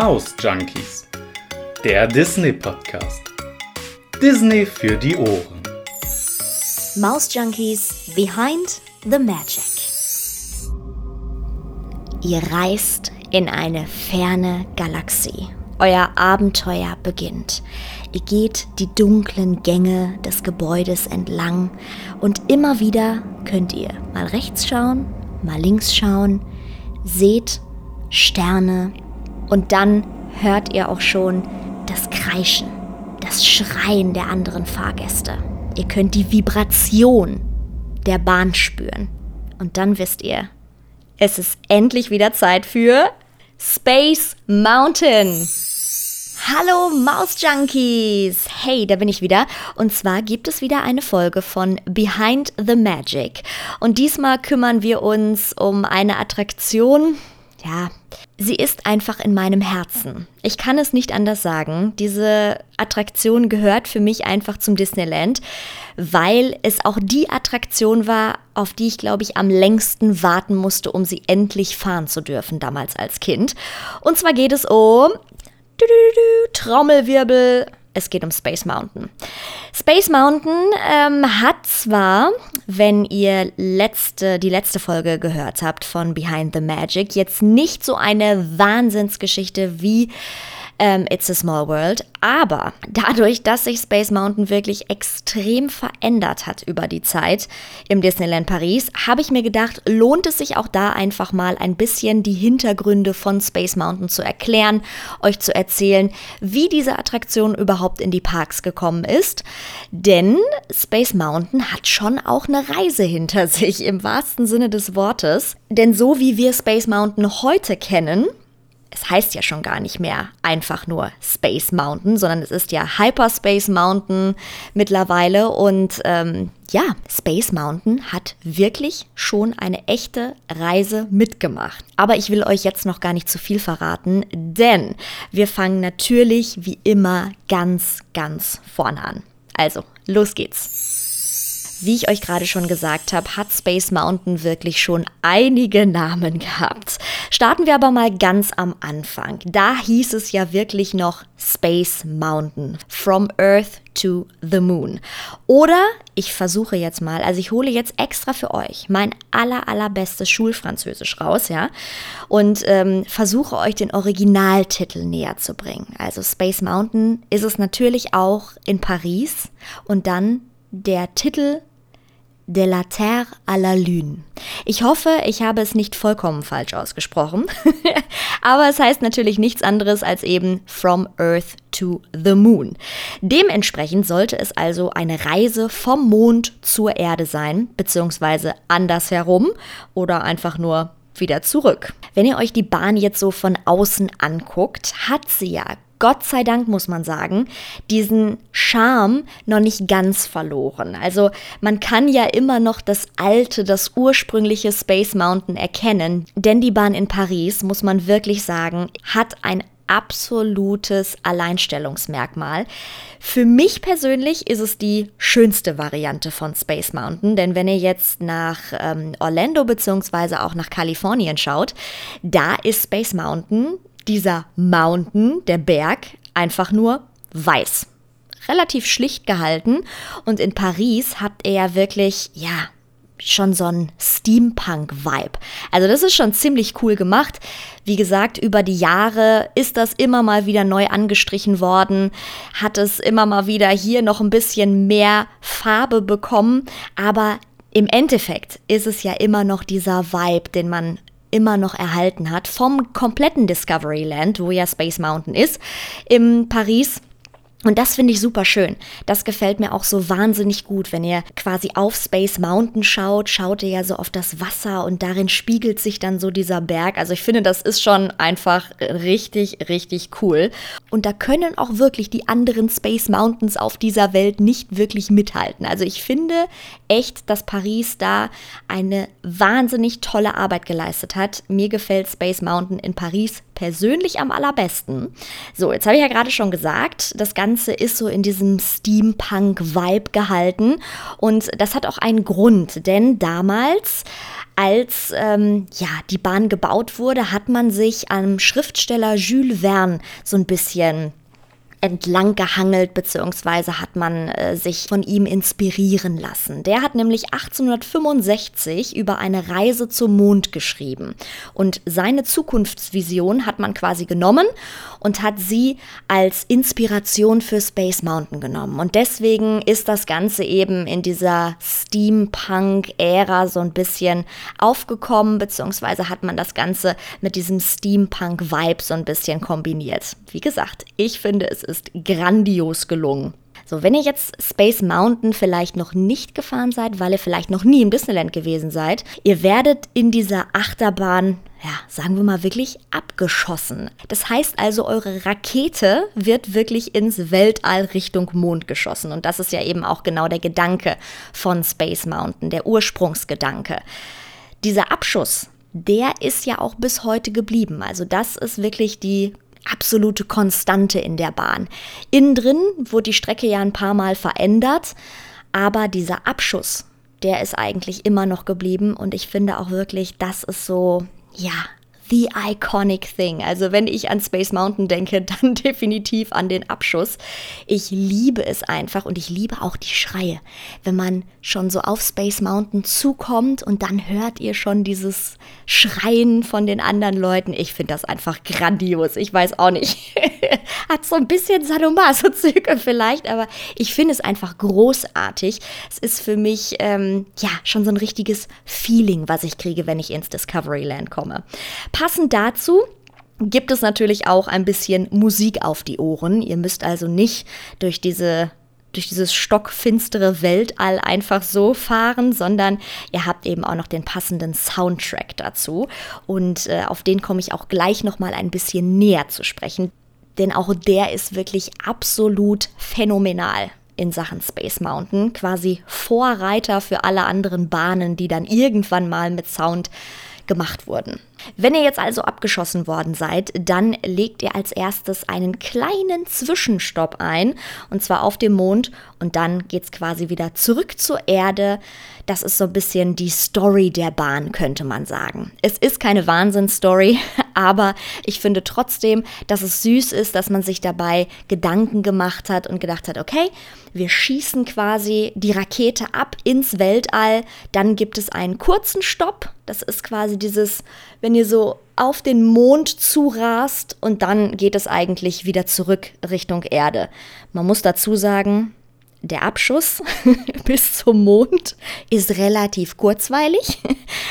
Maus Junkies, der Disney Podcast. Disney für die Ohren. Maus Junkies Behind the Magic. Ihr reist in eine ferne Galaxie. Euer Abenteuer beginnt. Ihr geht die dunklen Gänge des Gebäudes entlang und immer wieder könnt ihr mal rechts schauen, mal links schauen, seht Sterne und dann hört ihr auch schon das Kreischen, das Schreien der anderen Fahrgäste. Ihr könnt die Vibration der Bahn spüren. Und dann wisst ihr, es ist endlich wieder Zeit für Space Mountain. Hallo Maus Junkies! Hey, da bin ich wieder. Und zwar gibt es wieder eine Folge von Behind the Magic. Und diesmal kümmern wir uns um eine Attraktion. Ja, sie ist einfach in meinem Herzen. Ich kann es nicht anders sagen. Diese Attraktion gehört für mich einfach zum Disneyland, weil es auch die Attraktion war, auf die ich, glaube ich, am längsten warten musste, um sie endlich fahren zu dürfen, damals als Kind. Und zwar geht es um Trommelwirbel. Es geht um Space Mountain. Space Mountain ähm, hat zwar, wenn ihr letzte, die letzte Folge gehört habt von Behind the Magic, jetzt nicht so eine Wahnsinnsgeschichte wie ähm, It's a Small World. Aber dadurch, dass sich Space Mountain wirklich extrem verändert hat über die Zeit im Disneyland Paris, habe ich mir gedacht, lohnt es sich auch da einfach mal ein bisschen die Hintergründe von Space Mountain zu erklären, euch zu erzählen, wie diese Attraktion überhaupt in die Parks gekommen ist. Denn Space Mountain hat schon auch eine Reise hinter sich im wahrsten Sinne des Wortes. Denn so wie wir Space Mountain heute kennen, es heißt ja schon gar nicht mehr einfach nur Space Mountain, sondern es ist ja Hyperspace Mountain mittlerweile. Und ähm, ja, Space Mountain hat wirklich schon eine echte Reise mitgemacht. Aber ich will euch jetzt noch gar nicht zu viel verraten, denn wir fangen natürlich wie immer ganz, ganz vorne an. Also, los geht's. Wie ich euch gerade schon gesagt habe, hat Space Mountain wirklich schon einige Namen gehabt. Starten wir aber mal ganz am Anfang. Da hieß es ja wirklich noch Space Mountain. From Earth to the Moon. Oder ich versuche jetzt mal, also ich hole jetzt extra für euch mein aller, allerbestes Schulfranzösisch raus, ja, und ähm, versuche euch den Originaltitel näher zu bringen. Also Space Mountain ist es natürlich auch in Paris und dann der Titel de la Terre à la Lune. Ich hoffe, ich habe es nicht vollkommen falsch ausgesprochen, aber es heißt natürlich nichts anderes als eben From Earth to the Moon. Dementsprechend sollte es also eine Reise vom Mond zur Erde sein, beziehungsweise andersherum oder einfach nur wieder zurück. Wenn ihr euch die Bahn jetzt so von außen anguckt, hat sie ja Gott sei Dank muss man sagen, diesen Charme noch nicht ganz verloren. Also man kann ja immer noch das alte, das ursprüngliche Space Mountain erkennen, denn die Bahn in Paris, muss man wirklich sagen, hat ein absolutes Alleinstellungsmerkmal. Für mich persönlich ist es die schönste Variante von Space Mountain, denn wenn ihr jetzt nach ähm, Orlando bzw. auch nach Kalifornien schaut, da ist Space Mountain dieser Mountain, der Berg, einfach nur weiß. Relativ schlicht gehalten. Und in Paris hat er wirklich, ja, schon so ein Steampunk-Vibe. Also das ist schon ziemlich cool gemacht. Wie gesagt, über die Jahre ist das immer mal wieder neu angestrichen worden, hat es immer mal wieder hier noch ein bisschen mehr Farbe bekommen, aber im Endeffekt ist es ja immer noch dieser Vibe, den man immer noch erhalten hat vom kompletten Discoveryland, wo ja Space Mountain ist, im Paris. Und das finde ich super schön. Das gefällt mir auch so wahnsinnig gut. Wenn ihr quasi auf Space Mountain schaut, schaut ihr ja so auf das Wasser und darin spiegelt sich dann so dieser Berg. Also ich finde, das ist schon einfach richtig, richtig cool. Und da können auch wirklich die anderen Space Mountains auf dieser Welt nicht wirklich mithalten. Also ich finde echt, dass Paris da eine wahnsinnig tolle Arbeit geleistet hat. Mir gefällt Space Mountain in Paris persönlich am allerbesten. So, jetzt habe ich ja gerade schon gesagt, das Ganze ist so in diesem Steampunk-Vibe gehalten und das hat auch einen Grund, denn damals als ähm, ja, die Bahn gebaut wurde, hat man sich am Schriftsteller Jules Verne so ein bisschen entlang gehangelt, beziehungsweise hat man äh, sich von ihm inspirieren lassen. Der hat nämlich 1865 über eine Reise zum Mond geschrieben. Und seine Zukunftsvision hat man quasi genommen und hat sie als Inspiration für Space Mountain genommen. Und deswegen ist das Ganze eben in dieser Steampunk-Ära so ein bisschen aufgekommen, beziehungsweise hat man das Ganze mit diesem Steampunk-Vibe so ein bisschen kombiniert. Wie gesagt, ich finde, es ist grandios gelungen. So, wenn ihr jetzt Space Mountain vielleicht noch nicht gefahren seid, weil ihr vielleicht noch nie im Disneyland gewesen seid, ihr werdet in dieser Achterbahn, ja, sagen wir mal wirklich abgeschossen. Das heißt also, eure Rakete wird wirklich ins Weltall Richtung Mond geschossen. Und das ist ja eben auch genau der Gedanke von Space Mountain, der Ursprungsgedanke. Dieser Abschuss, der ist ja auch bis heute geblieben. Also das ist wirklich die absolute Konstante in der Bahn. Innen drin wurde die Strecke ja ein paar Mal verändert, aber dieser Abschuss, der ist eigentlich immer noch geblieben und ich finde auch wirklich, das ist so, ja, the iconic thing. Also wenn ich an Space Mountain denke, dann definitiv an den Abschuss. Ich liebe es einfach und ich liebe auch die Schreie. Wenn man schon so auf Space Mountain zukommt und dann hört ihr schon dieses Schreien von den anderen Leuten. Ich finde das einfach grandios. Ich weiß auch nicht. Hat so ein bisschen Sadomaso-Züge vielleicht, aber ich finde es einfach großartig. Es ist für mich, ähm, ja, schon so ein richtiges Feeling, was ich kriege, wenn ich ins Discoveryland komme. Passend dazu gibt es natürlich auch ein bisschen Musik auf die Ohren. Ihr müsst also nicht durch diese durch dieses stockfinstere Weltall einfach so fahren, sondern ihr habt eben auch noch den passenden Soundtrack dazu. Und äh, auf den komme ich auch gleich noch mal ein bisschen näher zu sprechen, denn auch der ist wirklich absolut phänomenal in Sachen Space Mountain, quasi Vorreiter für alle anderen Bahnen, die dann irgendwann mal mit Sound gemacht wurden. Wenn ihr jetzt also abgeschossen worden seid, dann legt ihr als erstes einen kleinen Zwischenstopp ein, und zwar auf dem Mond, und dann geht es quasi wieder zurück zur Erde. Das ist so ein bisschen die Story der Bahn, könnte man sagen. Es ist keine Wahnsinnsstory, aber ich finde trotzdem, dass es süß ist, dass man sich dabei Gedanken gemacht hat und gedacht hat, okay, wir schießen quasi die Rakete ab ins Weltall, dann gibt es einen kurzen Stopp, das ist quasi dieses, wenn ihr so auf den Mond zurast und dann geht es eigentlich wieder zurück Richtung Erde. Man muss dazu sagen, der Abschuss bis zum Mond ist relativ kurzweilig.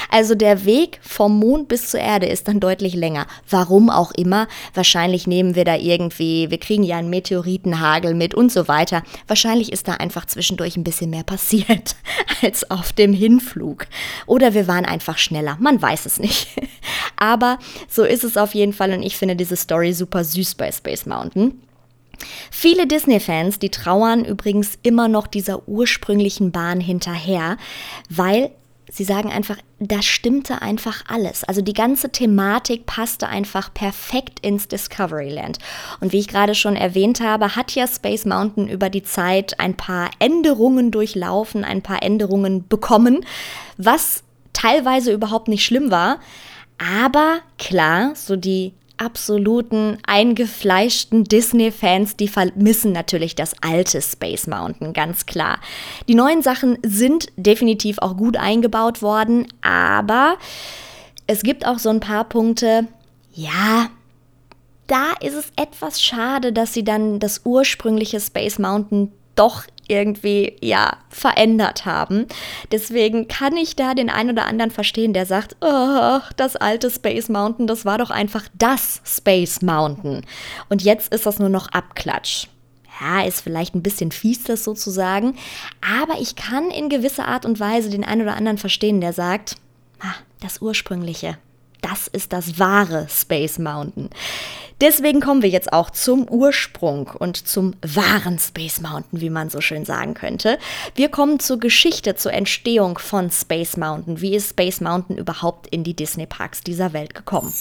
Also der Weg vom Mond bis zur Erde ist dann deutlich länger. Warum auch immer. Wahrscheinlich nehmen wir da irgendwie, wir kriegen ja einen Meteoritenhagel mit und so weiter. Wahrscheinlich ist da einfach zwischendurch ein bisschen mehr passiert als auf dem Hinflug. Oder wir waren einfach schneller. Man weiß es nicht. Aber so ist es auf jeden Fall und ich finde diese Story super süß bei Space Mountain. Viele Disney-Fans, die trauern übrigens immer noch dieser ursprünglichen Bahn hinterher, weil sie sagen einfach, da stimmte einfach alles. Also die ganze Thematik passte einfach perfekt ins Discoveryland. Und wie ich gerade schon erwähnt habe, hat ja Space Mountain über die Zeit ein paar Änderungen durchlaufen, ein paar Änderungen bekommen, was teilweise überhaupt nicht schlimm war. Aber klar, so die absoluten eingefleischten Disney-Fans, die vermissen natürlich das alte Space Mountain, ganz klar. Die neuen Sachen sind definitiv auch gut eingebaut worden, aber es gibt auch so ein paar Punkte, ja, da ist es etwas schade, dass sie dann das ursprüngliche Space Mountain doch irgendwie ja verändert haben. Deswegen kann ich da den einen oder anderen verstehen, der sagt, oh, das alte Space Mountain, das war doch einfach das Space Mountain. Und jetzt ist das nur noch Abklatsch. Ja, ist vielleicht ein bisschen fies, das sozusagen. Aber ich kann in gewisser Art und Weise den einen oder anderen verstehen, der sagt, ah, das ursprüngliche, das ist das wahre Space Mountain. Deswegen kommen wir jetzt auch zum Ursprung und zum wahren Space Mountain, wie man so schön sagen könnte. Wir kommen zur Geschichte, zur Entstehung von Space Mountain. Wie ist Space Mountain überhaupt in die Disney Parks dieser Welt gekommen?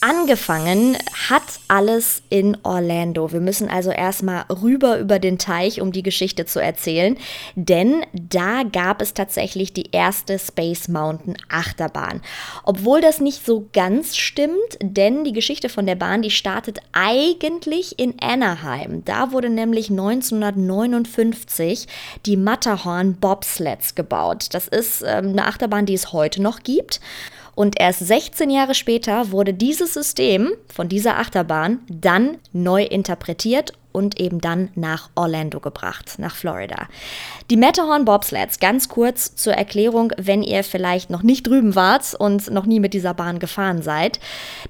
Angefangen hat alles in Orlando. Wir müssen also erstmal rüber über den Teich, um die Geschichte zu erzählen, denn da gab es tatsächlich die erste Space Mountain Achterbahn. Obwohl das nicht so ganz stimmt, denn die Geschichte von der Bahn, die startet eigentlich in Anaheim. Da wurde nämlich 1959 die Matterhorn Bobsleds gebaut. Das ist ähm, eine Achterbahn, die es heute noch gibt. Und erst 16 Jahre später wurde dieses System von dieser Achterbahn dann neu interpretiert und eben dann nach Orlando gebracht, nach Florida. Die Matterhorn Bobsleds, ganz kurz zur Erklärung, wenn ihr vielleicht noch nicht drüben wart und noch nie mit dieser Bahn gefahren seid.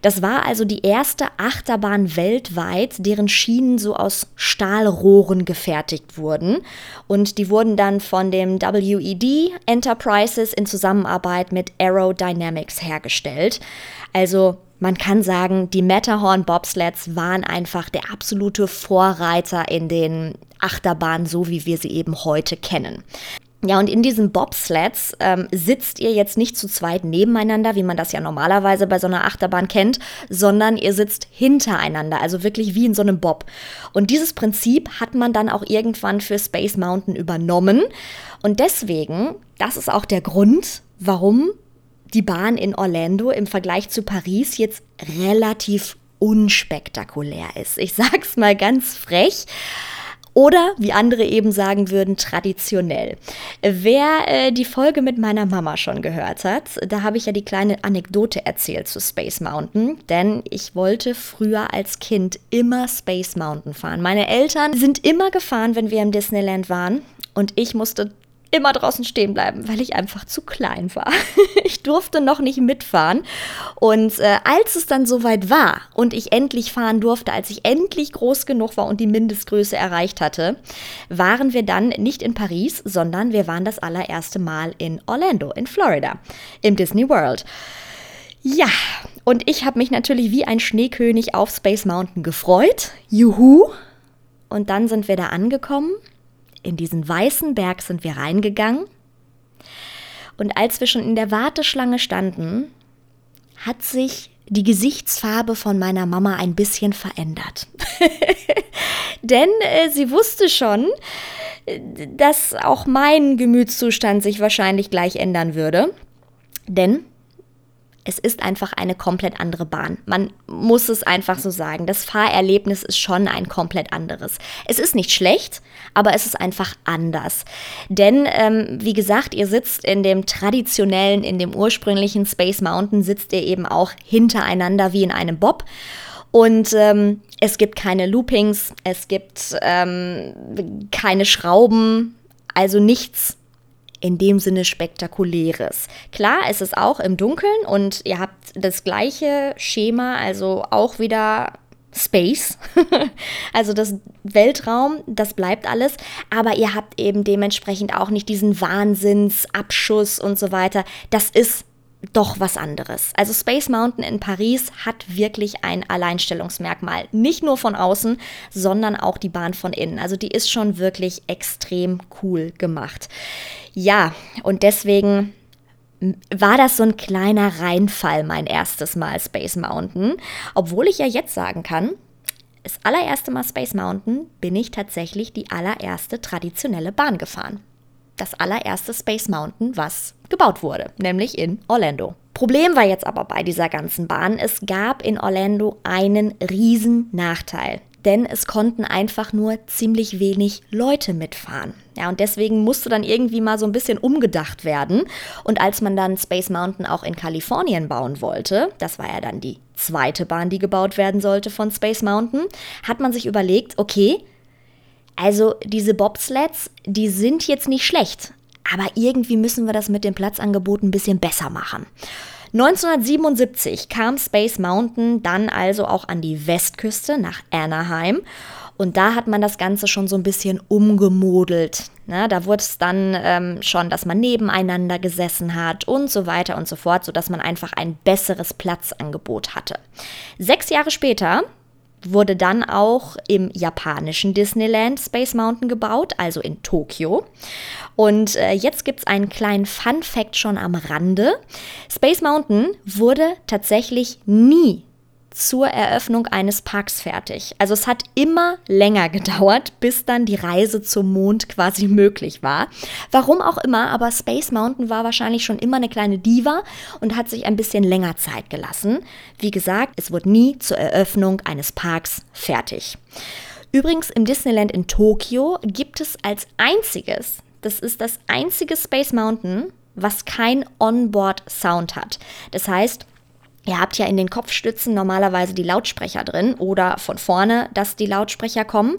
Das war also die erste Achterbahn weltweit, deren Schienen so aus Stahlrohren gefertigt wurden. Und die wurden dann von dem WED Enterprises in Zusammenarbeit mit Aerodynamics hergestellt. Also man kann sagen, die Matterhorn Bobsleds waren einfach der absolute Vorreiter in den Achterbahnen, so wie wir sie eben heute kennen. Ja, und in diesen Bobsleds ähm, sitzt ihr jetzt nicht zu zweit nebeneinander, wie man das ja normalerweise bei so einer Achterbahn kennt, sondern ihr sitzt hintereinander, also wirklich wie in so einem Bob. Und dieses Prinzip hat man dann auch irgendwann für Space Mountain übernommen. Und deswegen, das ist auch der Grund, warum die Bahn in Orlando im Vergleich zu Paris jetzt relativ unspektakulär ist. Ich sag's mal ganz frech. Oder, wie andere eben sagen würden, traditionell. Wer äh, die Folge mit meiner Mama schon gehört hat, da habe ich ja die kleine Anekdote erzählt zu Space Mountain, denn ich wollte früher als Kind immer Space Mountain fahren. Meine Eltern sind immer gefahren, wenn wir im Disneyland waren und ich musste immer draußen stehen bleiben, weil ich einfach zu klein war. ich durfte noch nicht mitfahren. Und äh, als es dann soweit war und ich endlich fahren durfte, als ich endlich groß genug war und die Mindestgröße erreicht hatte, waren wir dann nicht in Paris, sondern wir waren das allererste Mal in Orlando, in Florida, im Disney World. Ja, und ich habe mich natürlich wie ein Schneekönig auf Space Mountain gefreut. Juhu! Und dann sind wir da angekommen in diesen weißen Berg sind wir reingegangen. Und als wir schon in der Warteschlange standen, hat sich die Gesichtsfarbe von meiner Mama ein bisschen verändert. Denn äh, sie wusste schon, äh, dass auch mein Gemütszustand sich wahrscheinlich gleich ändern würde. Denn es ist einfach eine komplett andere Bahn. Man muss es einfach so sagen. Das Fahrerlebnis ist schon ein komplett anderes. Es ist nicht schlecht, aber es ist einfach anders. Denn, ähm, wie gesagt, ihr sitzt in dem traditionellen, in dem ursprünglichen Space Mountain, sitzt ihr eben auch hintereinander wie in einem Bob. Und ähm, es gibt keine Loopings, es gibt ähm, keine Schrauben, also nichts in dem Sinne spektakuläres. Klar, es ist auch im Dunkeln und ihr habt das gleiche Schema, also auch wieder Space, also das Weltraum, das bleibt alles, aber ihr habt eben dementsprechend auch nicht diesen Wahnsinnsabschuss und so weiter. Das ist doch was anderes. Also Space Mountain in Paris hat wirklich ein Alleinstellungsmerkmal. Nicht nur von außen, sondern auch die Bahn von innen. Also die ist schon wirklich extrem cool gemacht. Ja, und deswegen war das so ein kleiner Reinfall, mein erstes Mal Space Mountain. Obwohl ich ja jetzt sagen kann, das allererste Mal Space Mountain bin ich tatsächlich die allererste traditionelle Bahn gefahren das allererste Space Mountain, was gebaut wurde, nämlich in Orlando. Problem war jetzt aber bei dieser ganzen Bahn, es gab in Orlando einen riesen Nachteil. Denn es konnten einfach nur ziemlich wenig Leute mitfahren. Ja, und deswegen musste dann irgendwie mal so ein bisschen umgedacht werden. Und als man dann Space Mountain auch in Kalifornien bauen wollte, das war ja dann die zweite Bahn, die gebaut werden sollte von Space Mountain, hat man sich überlegt, okay, also diese Bobsleds, die sind jetzt nicht schlecht, aber irgendwie müssen wir das mit dem Platzangebot ein bisschen besser machen. 1977 kam Space Mountain dann also auch an die Westküste nach Anaheim und da hat man das Ganze schon so ein bisschen umgemodelt. Ne? Da wurde es dann ähm, schon, dass man nebeneinander gesessen hat und so weiter und so fort, sodass man einfach ein besseres Platzangebot hatte. Sechs Jahre später wurde dann auch im japanischen Disneyland Space Mountain gebaut, also in Tokio. Und äh, jetzt gibt es einen kleinen Fun Fact schon am Rande. Space Mountain wurde tatsächlich nie zur Eröffnung eines Parks fertig. Also es hat immer länger gedauert, bis dann die Reise zum Mond quasi möglich war. Warum auch immer, aber Space Mountain war wahrscheinlich schon immer eine kleine Diva und hat sich ein bisschen länger Zeit gelassen. Wie gesagt, es wurde nie zur Eröffnung eines Parks fertig. Übrigens im Disneyland in Tokio gibt es als einziges, das ist das einzige Space Mountain, was kein Onboard-Sound hat. Das heißt, Ihr habt ja in den Kopfstützen normalerweise die Lautsprecher drin oder von vorne, dass die Lautsprecher kommen,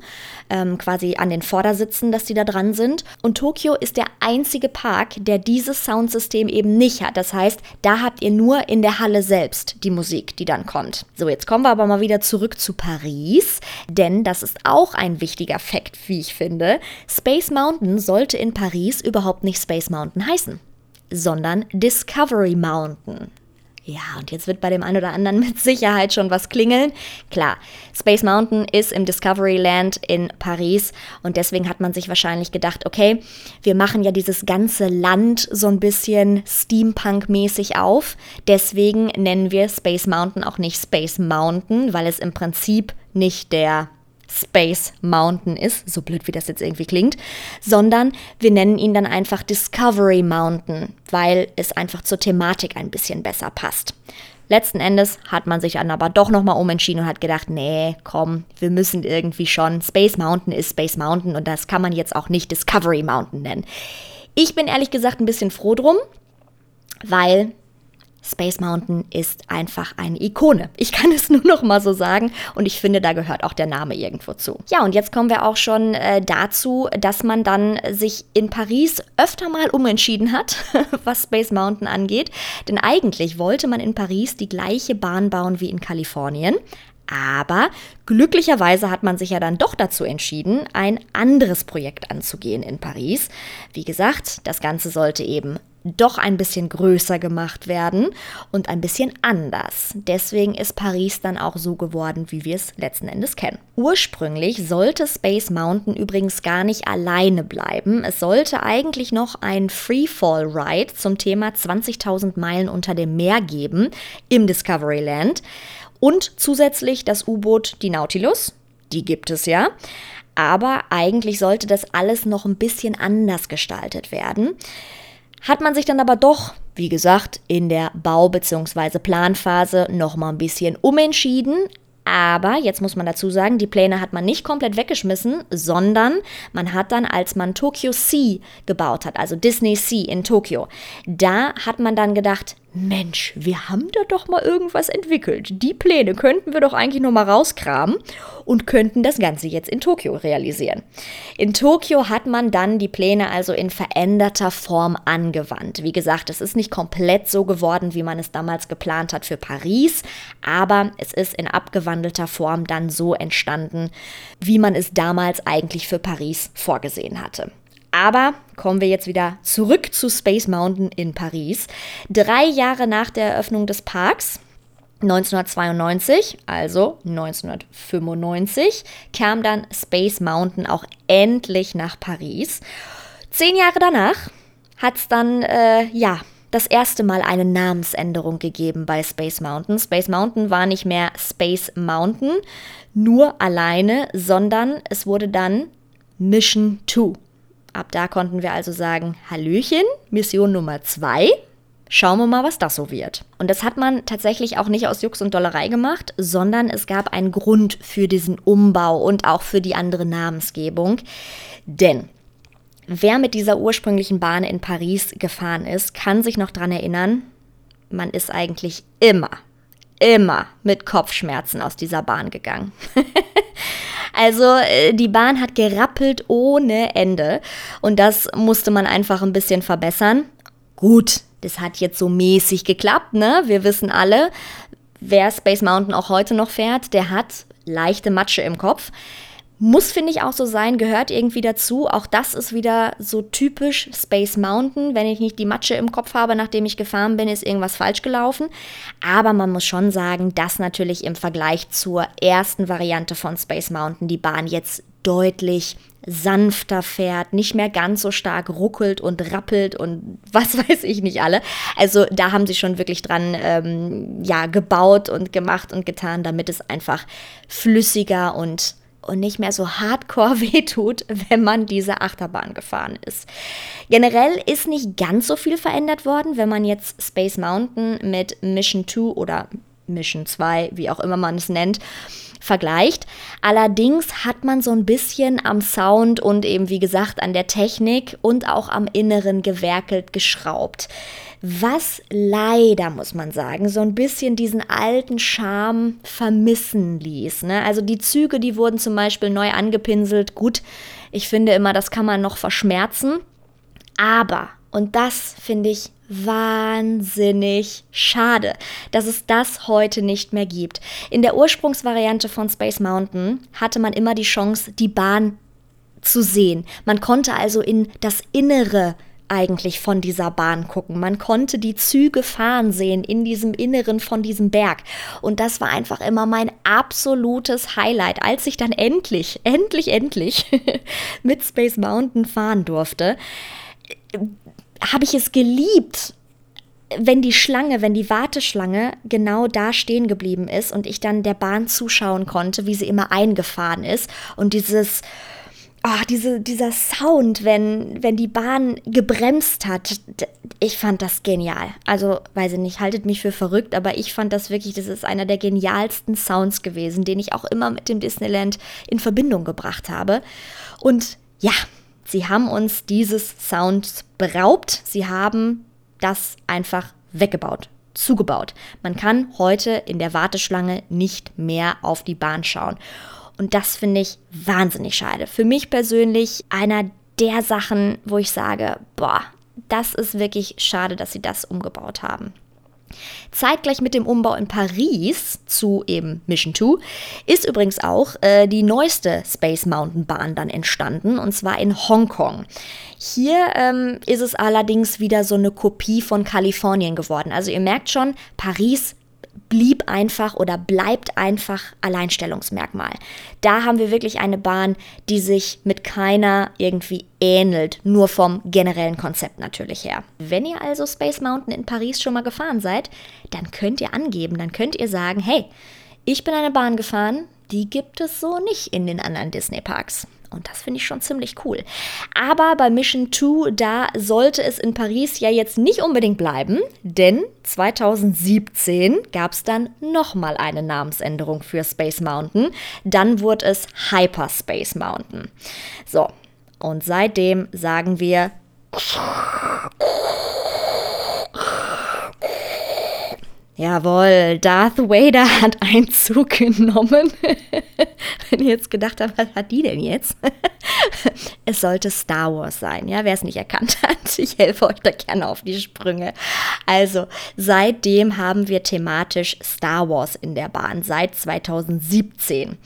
ähm, quasi an den Vordersitzen, dass die da dran sind. Und Tokio ist der einzige Park, der dieses Soundsystem eben nicht hat. Das heißt, da habt ihr nur in der Halle selbst die Musik, die dann kommt. So, jetzt kommen wir aber mal wieder zurück zu Paris, denn das ist auch ein wichtiger Fakt, wie ich finde. Space Mountain sollte in Paris überhaupt nicht Space Mountain heißen sondern Discovery Mountain. Ja, und jetzt wird bei dem einen oder anderen mit Sicherheit schon was klingeln. Klar, Space Mountain ist im Discoveryland in Paris und deswegen hat man sich wahrscheinlich gedacht, okay, wir machen ja dieses ganze Land so ein bisschen Steampunk-mäßig auf. Deswegen nennen wir Space Mountain auch nicht Space Mountain, weil es im Prinzip nicht der Space Mountain ist, so blöd wie das jetzt irgendwie klingt, sondern wir nennen ihn dann einfach Discovery Mountain, weil es einfach zur Thematik ein bisschen besser passt. Letzten Endes hat man sich dann aber doch nochmal umentschieden und hat gedacht, nee, komm, wir müssen irgendwie schon, Space Mountain ist Space Mountain und das kann man jetzt auch nicht Discovery Mountain nennen. Ich bin ehrlich gesagt ein bisschen froh drum, weil Space Mountain ist einfach eine Ikone. Ich kann es nur noch mal so sagen und ich finde, da gehört auch der Name irgendwo zu. Ja, und jetzt kommen wir auch schon äh, dazu, dass man dann sich in Paris öfter mal umentschieden hat, was Space Mountain angeht. Denn eigentlich wollte man in Paris die gleiche Bahn bauen wie in Kalifornien. Aber glücklicherweise hat man sich ja dann doch dazu entschieden, ein anderes Projekt anzugehen in Paris. Wie gesagt, das Ganze sollte eben doch ein bisschen größer gemacht werden und ein bisschen anders. Deswegen ist Paris dann auch so geworden, wie wir es letzten Endes kennen. Ursprünglich sollte Space Mountain übrigens gar nicht alleine bleiben. Es sollte eigentlich noch ein Freefall Ride zum Thema 20.000 Meilen unter dem Meer geben im Discoveryland und zusätzlich das U-Boot die Nautilus. Die gibt es ja. Aber eigentlich sollte das alles noch ein bisschen anders gestaltet werden hat man sich dann aber doch, wie gesagt, in der Bau- bzw. Planphase noch mal ein bisschen umentschieden. Aber jetzt muss man dazu sagen, die Pläne hat man nicht komplett weggeschmissen, sondern man hat dann, als man Tokyo Sea gebaut hat, also Disney Sea in Tokio, da hat man dann gedacht, Mensch, wir haben da doch mal irgendwas entwickelt. Die Pläne könnten wir doch eigentlich noch mal rauskramen und könnten das Ganze jetzt in Tokio realisieren. In Tokio hat man dann die Pläne also in veränderter Form angewandt. Wie gesagt, es ist nicht komplett so geworden, wie man es damals geplant hat für Paris, aber es ist in abgewandelter Form dann so entstanden, wie man es damals eigentlich für Paris vorgesehen hatte. Aber kommen wir jetzt wieder zurück zu Space Mountain in Paris. Drei Jahre nach der Eröffnung des Parks, 1992, also 1995, kam dann Space Mountain auch endlich nach Paris. Zehn Jahre danach hat es dann, äh, ja, das erste Mal eine Namensänderung gegeben bei Space Mountain. Space Mountain war nicht mehr Space Mountain, nur alleine, sondern es wurde dann Mission 2 Ab da konnten wir also sagen, Hallöchen, Mission Nummer zwei. Schauen wir mal, was das so wird. Und das hat man tatsächlich auch nicht aus Jux und Dollerei gemacht, sondern es gab einen Grund für diesen Umbau und auch für die andere Namensgebung. Denn wer mit dieser ursprünglichen Bahn in Paris gefahren ist, kann sich noch daran erinnern, man ist eigentlich immer, immer mit Kopfschmerzen aus dieser Bahn gegangen. Also äh, die Bahn hat gerappelt ohne Ende und das musste man einfach ein bisschen verbessern. Gut, das hat jetzt so mäßig geklappt, ne? Wir wissen alle, wer Space Mountain auch heute noch fährt, der hat leichte Matsche im Kopf. Muss, finde ich, auch so sein, gehört irgendwie dazu. Auch das ist wieder so typisch Space Mountain. Wenn ich nicht die Matsche im Kopf habe, nachdem ich gefahren bin, ist irgendwas falsch gelaufen. Aber man muss schon sagen, dass natürlich im Vergleich zur ersten Variante von Space Mountain die Bahn jetzt deutlich sanfter fährt, nicht mehr ganz so stark ruckelt und rappelt und was weiß ich nicht alle. Also da haben sie schon wirklich dran ähm, ja gebaut und gemacht und getan, damit es einfach flüssiger und und nicht mehr so hardcore wehtut, wenn man diese Achterbahn gefahren ist. Generell ist nicht ganz so viel verändert worden, wenn man jetzt Space Mountain mit Mission 2 oder Mission 2, wie auch immer man es nennt, vergleicht. Allerdings hat man so ein bisschen am Sound und eben wie gesagt an der Technik und auch am Inneren gewerkelt, geschraubt. Was leider, muss man sagen, so ein bisschen diesen alten Charme vermissen ließ. Ne? Also die Züge, die wurden zum Beispiel neu angepinselt. Gut, ich finde immer, das kann man noch verschmerzen. Aber, und das finde ich wahnsinnig schade, dass es das heute nicht mehr gibt. In der Ursprungsvariante von Space Mountain hatte man immer die Chance, die Bahn zu sehen. Man konnte also in das Innere eigentlich von dieser Bahn gucken. Man konnte die Züge fahren sehen in diesem Inneren von diesem Berg. Und das war einfach immer mein absolutes Highlight, als ich dann endlich, endlich, endlich mit Space Mountain fahren durfte habe ich es geliebt, wenn die Schlange, wenn die Warteschlange genau da stehen geblieben ist und ich dann der Bahn zuschauen konnte, wie sie immer eingefahren ist und dieses oh, diese, dieser Sound, wenn, wenn die Bahn gebremst hat, ich fand das genial. Also, weiß ich nicht, haltet mich für verrückt, aber ich fand das wirklich, das ist einer der genialsten Sounds gewesen, den ich auch immer mit dem Disneyland in Verbindung gebracht habe. Und ja, Sie haben uns dieses Sounds beraubt. Sie haben das einfach weggebaut, zugebaut. Man kann heute in der Warteschlange nicht mehr auf die Bahn schauen. Und das finde ich wahnsinnig schade. Für mich persönlich einer der Sachen, wo ich sage, boah, das ist wirklich schade, dass sie das umgebaut haben. Zeitgleich mit dem Umbau in Paris zu eben Mission 2 ist übrigens auch äh, die neueste Space Mountain Bahn dann entstanden und zwar in Hongkong. Hier ähm, ist es allerdings wieder so eine Kopie von Kalifornien geworden. Also ihr merkt schon, Paris blieb einfach oder bleibt einfach Alleinstellungsmerkmal. Da haben wir wirklich eine Bahn, die sich mit keiner irgendwie ähnelt, nur vom generellen Konzept natürlich her. Wenn ihr also Space Mountain in Paris schon mal gefahren seid, dann könnt ihr angeben, dann könnt ihr sagen, hey, ich bin eine Bahn gefahren, die gibt es so nicht in den anderen Disney Parks. Und das finde ich schon ziemlich cool. Aber bei Mission 2, da sollte es in Paris ja jetzt nicht unbedingt bleiben, denn 2017 gab es dann nochmal eine Namensänderung für Space Mountain. Dann wurde es Hyperspace Mountain. So, und seitdem sagen wir Jawohl, Darth Vader hat Einzug genommen. Wenn ihr jetzt gedacht habt, was hat die denn jetzt? es sollte Star Wars sein, ja, wer es nicht erkannt hat. Ich helfe euch da gerne auf die Sprünge. Also, seitdem haben wir thematisch Star Wars in der Bahn, seit 2017.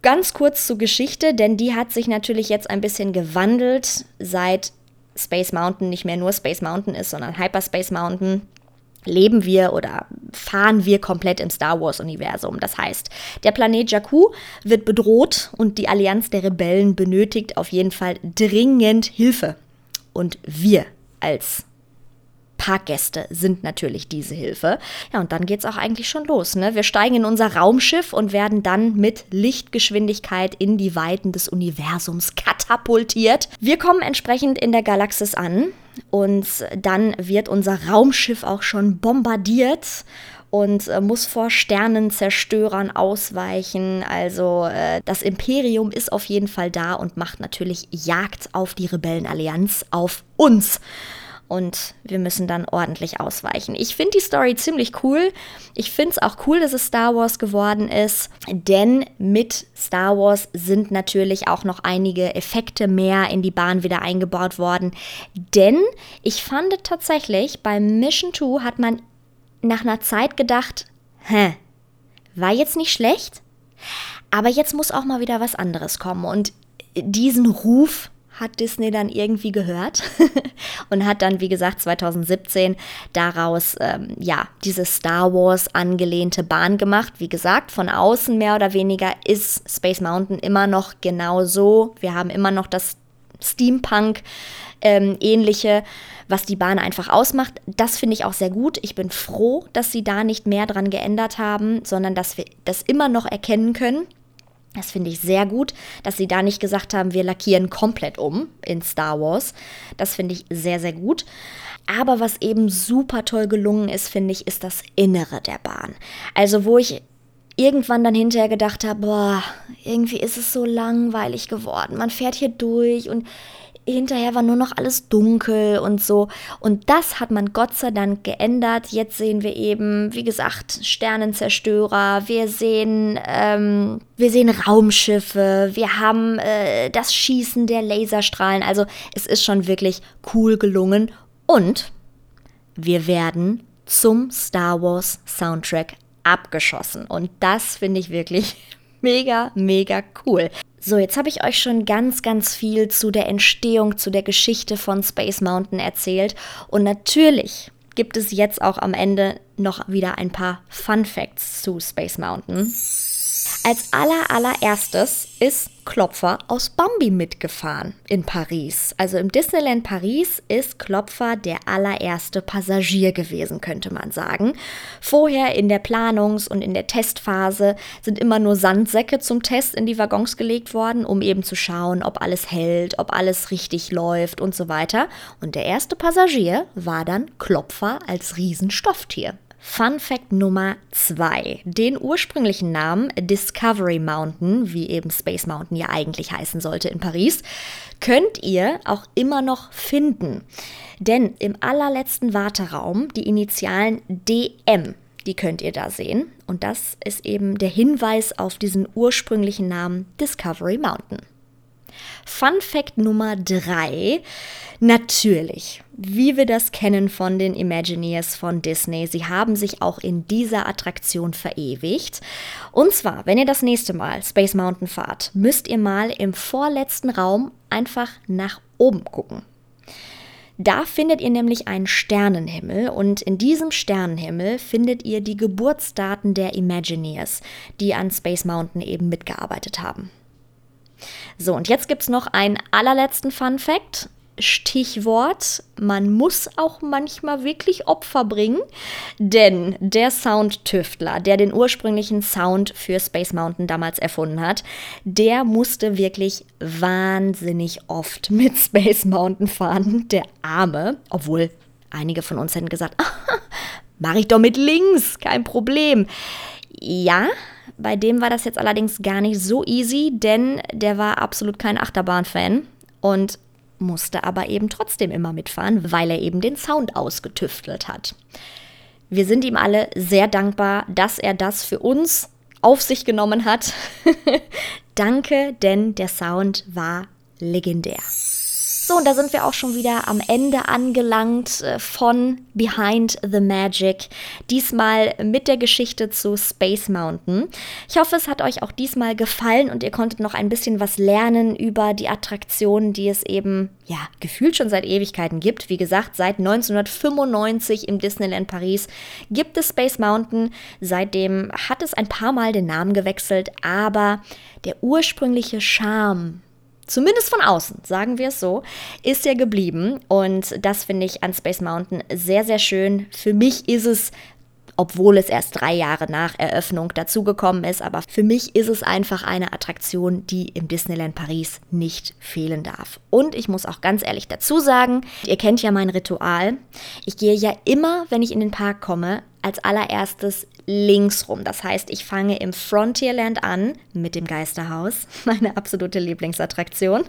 Ganz kurz zur Geschichte, denn die hat sich natürlich jetzt ein bisschen gewandelt, seit Space Mountain nicht mehr nur Space Mountain ist, sondern Hyperspace Mountain leben wir oder fahren wir komplett im Star Wars-Universum. Das heißt, der Planet Jakku wird bedroht und die Allianz der Rebellen benötigt auf jeden Fall dringend Hilfe. Und wir als Parkgäste sind natürlich diese Hilfe. Ja, und dann geht es auch eigentlich schon los. Ne? Wir steigen in unser Raumschiff und werden dann mit Lichtgeschwindigkeit in die Weiten des Universums katapultiert. Wir kommen entsprechend in der Galaxis an und dann wird unser Raumschiff auch schon bombardiert und äh, muss vor Sternenzerstörern ausweichen. Also äh, das Imperium ist auf jeden Fall da und macht natürlich Jagd auf die Rebellenallianz, auf uns und wir müssen dann ordentlich ausweichen. Ich finde die Story ziemlich cool. Ich finde es auch cool, dass es Star Wars geworden ist, denn mit Star Wars sind natürlich auch noch einige Effekte mehr in die Bahn wieder eingebaut worden. Denn ich fand tatsächlich, bei Mission 2 hat man nach einer Zeit gedacht, hä, war jetzt nicht schlecht, aber jetzt muss auch mal wieder was anderes kommen. Und diesen Ruf hat Disney dann irgendwie gehört und hat dann, wie gesagt, 2017 daraus ähm, ja diese Star Wars angelehnte Bahn gemacht. Wie gesagt, von außen mehr oder weniger ist Space Mountain immer noch genau so. Wir haben immer noch das Steampunk ähm, ähnliche, was die Bahn einfach ausmacht. Das finde ich auch sehr gut. Ich bin froh, dass sie da nicht mehr dran geändert haben, sondern dass wir das immer noch erkennen können. Das finde ich sehr gut, dass sie da nicht gesagt haben, wir lackieren komplett um in Star Wars. Das finde ich sehr, sehr gut. Aber was eben super toll gelungen ist, finde ich, ist das Innere der Bahn. Also wo ich irgendwann dann hinterher gedacht habe, boah, irgendwie ist es so langweilig geworden. Man fährt hier durch und hinterher war nur noch alles dunkel und so. Und das hat man Gott sei Dank geändert. Jetzt sehen wir eben, wie gesagt, Sternenzerstörer, wir sehen, ähm, wir sehen Raumschiffe, wir haben äh, das Schießen der Laserstrahlen. Also es ist schon wirklich cool gelungen. Und wir werden zum Star Wars Soundtrack abgeschossen. Und das finde ich wirklich mega, mega cool. So, jetzt habe ich euch schon ganz, ganz viel zu der Entstehung, zu der Geschichte von Space Mountain erzählt. Und natürlich gibt es jetzt auch am Ende noch wieder ein paar Fun Facts zu Space Mountain. Als aller allererstes ist Klopfer aus Bambi mitgefahren in Paris. Also im Disneyland Paris ist Klopfer der allererste Passagier gewesen, könnte man sagen. Vorher in der Planungs- und in der Testphase sind immer nur Sandsäcke zum Test in die Waggons gelegt worden, um eben zu schauen, ob alles hält, ob alles richtig läuft und so weiter. Und der erste Passagier war dann Klopfer als Riesenstofftier. Fun Fact Nummer 2. Den ursprünglichen Namen Discovery Mountain, wie eben Space Mountain ja eigentlich heißen sollte in Paris, könnt ihr auch immer noch finden. Denn im allerletzten Warteraum die Initialen DM, die könnt ihr da sehen. Und das ist eben der Hinweis auf diesen ursprünglichen Namen Discovery Mountain. Fun Fact Nummer 3. Natürlich, wie wir das kennen von den Imagineers von Disney, sie haben sich auch in dieser Attraktion verewigt. Und zwar, wenn ihr das nächste Mal Space Mountain fahrt, müsst ihr mal im vorletzten Raum einfach nach oben gucken. Da findet ihr nämlich einen Sternenhimmel und in diesem Sternenhimmel findet ihr die Geburtsdaten der Imagineers, die an Space Mountain eben mitgearbeitet haben. So, und jetzt gibt es noch einen allerletzten Fun Fact. Stichwort, man muss auch manchmal wirklich Opfer bringen, denn der Soundtüftler, der den ursprünglichen Sound für Space Mountain damals erfunden hat, der musste wirklich wahnsinnig oft mit Space Mountain fahren, der Arme, obwohl einige von uns hätten gesagt, mache ich doch mit links, kein Problem. Ja, bei dem war das jetzt allerdings gar nicht so easy, denn der war absolut kein Achterbahn-Fan und musste aber eben trotzdem immer mitfahren, weil er eben den Sound ausgetüftelt hat. Wir sind ihm alle sehr dankbar, dass er das für uns auf sich genommen hat. Danke, denn der Sound war legendär. So, und da sind wir auch schon wieder am Ende angelangt äh, von Behind the Magic. Diesmal mit der Geschichte zu Space Mountain. Ich hoffe, es hat euch auch diesmal gefallen und ihr konntet noch ein bisschen was lernen über die Attraktionen, die es eben, ja, gefühlt schon seit Ewigkeiten gibt. Wie gesagt, seit 1995 im Disneyland Paris gibt es Space Mountain. Seitdem hat es ein paar Mal den Namen gewechselt, aber der ursprüngliche Charme zumindest von außen, sagen wir es so, ist ja geblieben. Und das finde ich an Space Mountain sehr, sehr schön. Für mich ist es obwohl es erst drei Jahre nach Eröffnung dazugekommen ist. Aber für mich ist es einfach eine Attraktion, die im Disneyland Paris nicht fehlen darf. Und ich muss auch ganz ehrlich dazu sagen, ihr kennt ja mein Ritual. Ich gehe ja immer, wenn ich in den Park komme, als allererstes links rum. Das heißt, ich fange im Frontierland an mit dem Geisterhaus, meine absolute Lieblingsattraktion.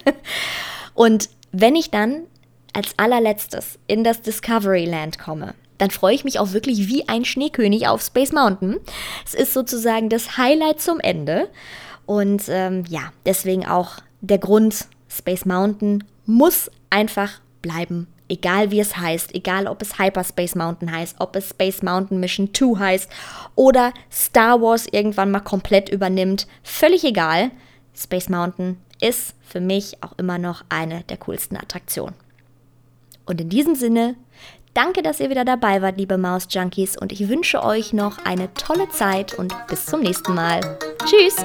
Und wenn ich dann als allerletztes in das Discoveryland komme, dann freue ich mich auch wirklich wie ein Schneekönig auf Space Mountain. Es ist sozusagen das Highlight zum Ende. Und ähm, ja, deswegen auch der Grund, Space Mountain muss einfach bleiben egal wie es heißt, egal ob es Hyperspace Mountain heißt, ob es Space Mountain Mission 2 heißt oder Star Wars irgendwann mal komplett übernimmt, völlig egal. Space Mountain ist für mich auch immer noch eine der coolsten Attraktionen. Und in diesem Sinne, danke, dass ihr wieder dabei wart, liebe Maus Junkies, und ich wünsche euch noch eine tolle Zeit und bis zum nächsten Mal. Tschüss!